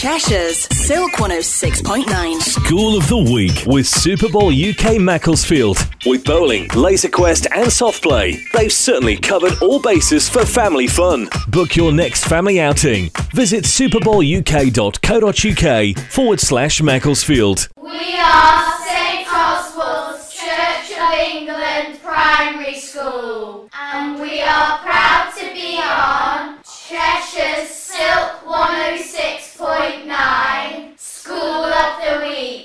Cheshire's Silk 106.9. School of the Week with Super Bowl UK Macclesfield. With bowling, laser quest, and soft play, they've certainly covered all bases for family fun. Book your next family outing. Visit superbowluk.co.uk forward slash Macclesfield. We are St Oswald's Church of England Primary School, and we are proud to be on Cheshire's Silk 106.9 School of the Week.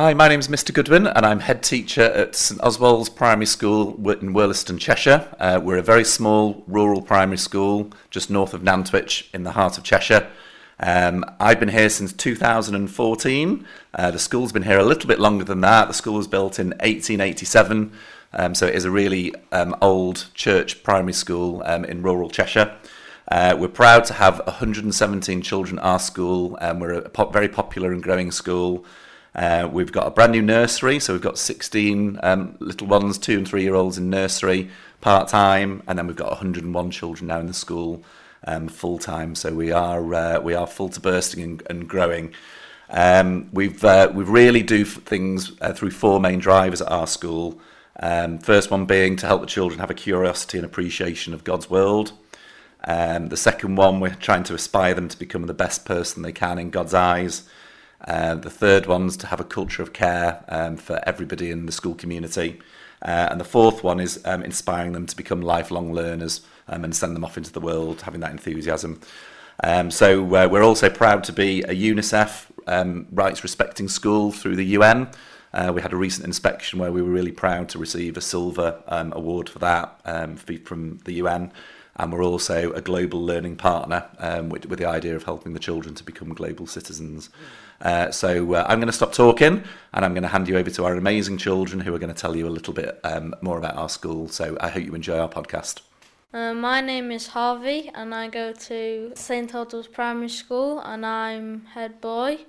Hi, my name is Mr. Goodwin, and I'm head teacher at St Oswald's Primary School in Worleston, Cheshire. Uh, we're a very small rural primary school just north of Nantwich in the heart of Cheshire. Um, I've been here since 2014. Uh, the school's been here a little bit longer than that. The school was built in 1887, um, so it is a really um, old church primary school um, in rural Cheshire. Uh, we're proud to have 117 children at our school. Um, we're a very popular and growing school. Uh, we've got a brand new nursery, so we've got 16 um, little ones, two and three year olds in nursery part time, and then we've got 101 children now in the school um, full time. So we are uh, we are full to bursting and, and growing. Um, we've uh, we really do things uh, through four main drivers at our school. Um, first one being to help the children have a curiosity and appreciation of God's world. Um, the second one, we're trying to aspire them to become the best person they can in God's eyes. Uh, the third one's to have a culture of care um, for everybody in the school community. Uh, and the fourth one is um, inspiring them to become lifelong learners um, and send them off into the world, having that enthusiasm. Um, so uh, we're also proud to be a UNICEF um, rights respecting school through the UN. Uh, we had a recent inspection where we were really proud to receive a silver um, award for that from the UN. And we're also a global learning partner um, with, with the idea of helping the children to become global citizens. Uh, so uh, I'm going to stop talking and I'm going to hand you over to our amazing children who are going to tell you a little bit um, more about our school. So I hope you enjoy our podcast. Uh, my name is Harvey and I go to St Oswald's Primary School and I'm head boy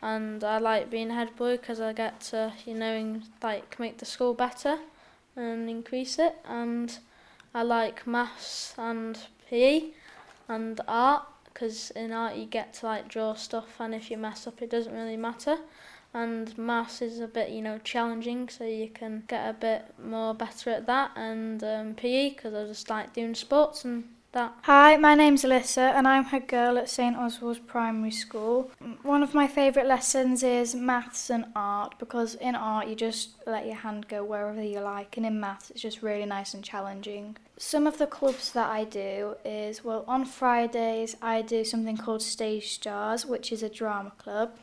and I like being head boy because I get to you know like make the school better and increase it and I like maths and PE and art because in art you get to like draw stuff and if you mess up it doesn't really matter. And maths is a bit you know challenging so you can get a bit more better at that and um, PE because I just like doing sports and that. Hi, my name's Alyssa and I'm head girl at St Oswald's Primary School. One of my favourite lessons is maths and art because in art you just let your hand go wherever you like and in maths it's just really nice and challenging. Some of the clubs that I do is, well, on Fridays I do something called Stage Stars, which is a drama club.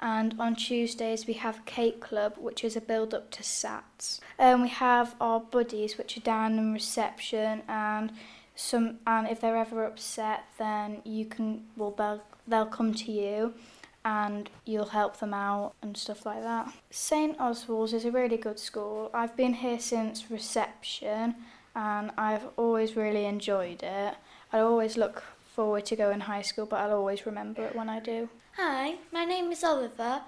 And on Tuesdays we have Cake Club, which is a build up to SATs. And um, we have our buddies, which are down in reception, and some. And if they're ever upset, then you can. Well, they'll they'll come to you, and you'll help them out and stuff like that. St Oswald's is a really good school. I've been here since reception and I've always really enjoyed it. I always look forward to going high school, but I'll always remember it when I do. Hi, my name is Oliver,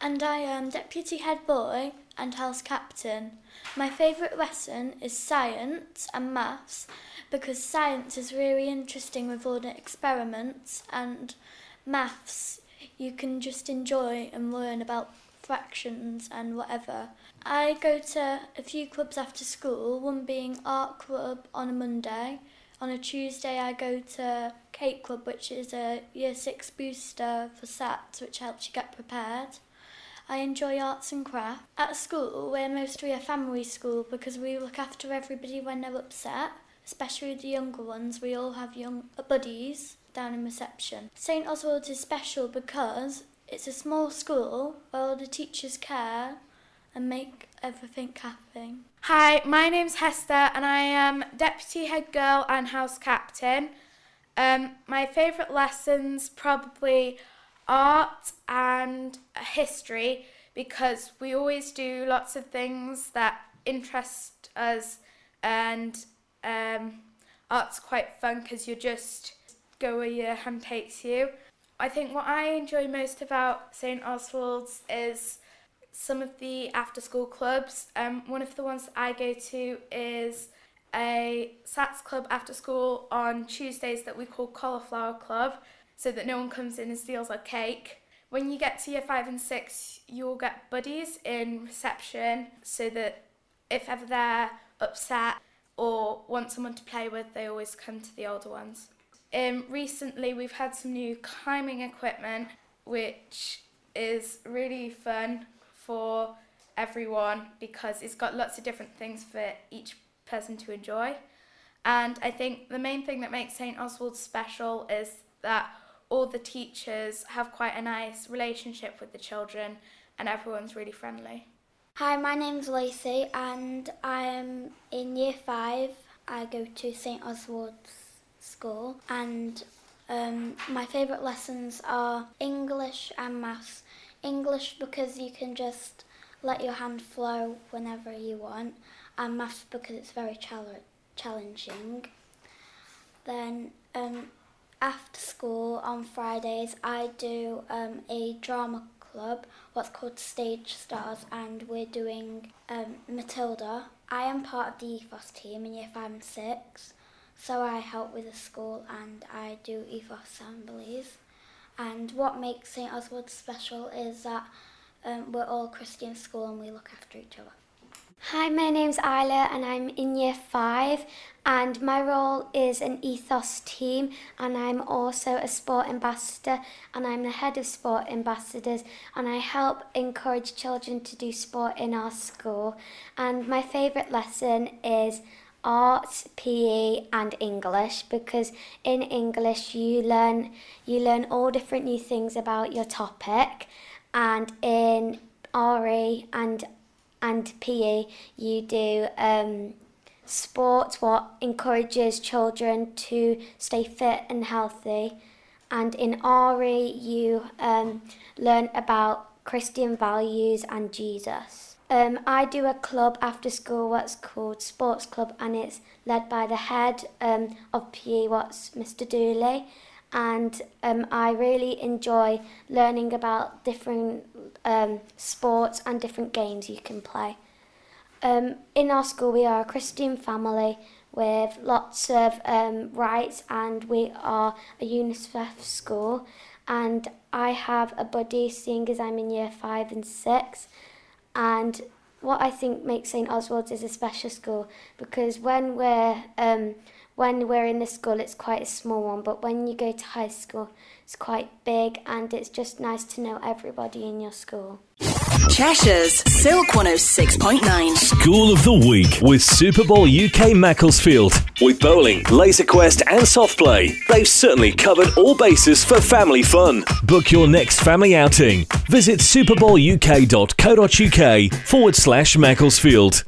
and I am deputy head boy and house captain. My favourite lesson is science and maths because science is really interesting with all the experiments, and maths you can just enjoy and learn about fractions and whatever. I go to a few clubs after school, one being art club on a Monday. On a Tuesday, I go to Cake Club, which is a year six booster for SATs, which helps you get prepared. I enjoy arts and craft. At school, we're mostly a family school because we look after everybody when they're upset, especially the younger ones. We all have young buddies down in reception. St Oswald's is special because it's a small school where all the teachers care and make everything happen. Hi, my name's Hester and I am deputy head girl and house captain. Um, my favourite lessons probably art and history because we always do lots of things that interest us and um, art's quite fun because you just go where your hand takes you. I think what I enjoy most about St Oswald's is some of the after school clubs. Um, one of the ones that I go to is a SATS club after school on Tuesdays that we call Cauliflower Club so that no one comes in and steals our cake. When you get to year five and six, you'll get buddies in reception so that if ever they're upset or want someone to play with, they always come to the older ones. Um, recently, we've had some new climbing equipment, which is really fun for everyone because it's got lots of different things for each person to enjoy. And I think the main thing that makes St. Oswald special is that all the teachers have quite a nice relationship with the children and everyone's really friendly. Hi, my name's Lacey and I'm in year five. I go to St Oswald's School and um, my favourite lessons are English and maths. English because you can just let your hand flow whenever you want, and maths because it's very chal- challenging. Then um, after school on Fridays, I do um, a drama club, what's called Stage Stars, and we're doing um, Matilda. I am part of the ethos team in year five and six, so I help with the school and I do ethos assemblies. And what makes St Oswald special is that um, we're all Christian school and we look after each other. Hi, my name's Isla and I'm in year five and my role is an ethos team and I'm also a sport ambassador and I'm the head of sport ambassadors and I help encourage children to do sport in our school and my favourite lesson is art, PE and English because in English you learn you learn all different new things about your topic and in RE and and PE you do um, sport what encourages children to stay fit and healthy and in RE you um, learn about Christian values and Jesus. Um, I do a club after school what's called Sports Club and it's led by the head um, of PE what's Mr Dooley and um, I really enjoy learning about different um, sports and different games you can play. Um, in our school, we are a Christian family with lots of um, rights, and we are a UNICEF school. And I have a buddy, seeing as I'm in year five and six. And what I think makes St Oswald's is a special school because when we're um, when we're in the school, it's quite a small one, but when you go to high school, it's quite big, and it's just nice to know everybody in your school. Cheshire's Silk 106.9. School of the Week with Super Bowl UK Macclesfield. With bowling, laser quest, and soft play, they've certainly covered all bases for family fun. Book your next family outing. Visit superbowluk.co.uk forward slash Macclesfield.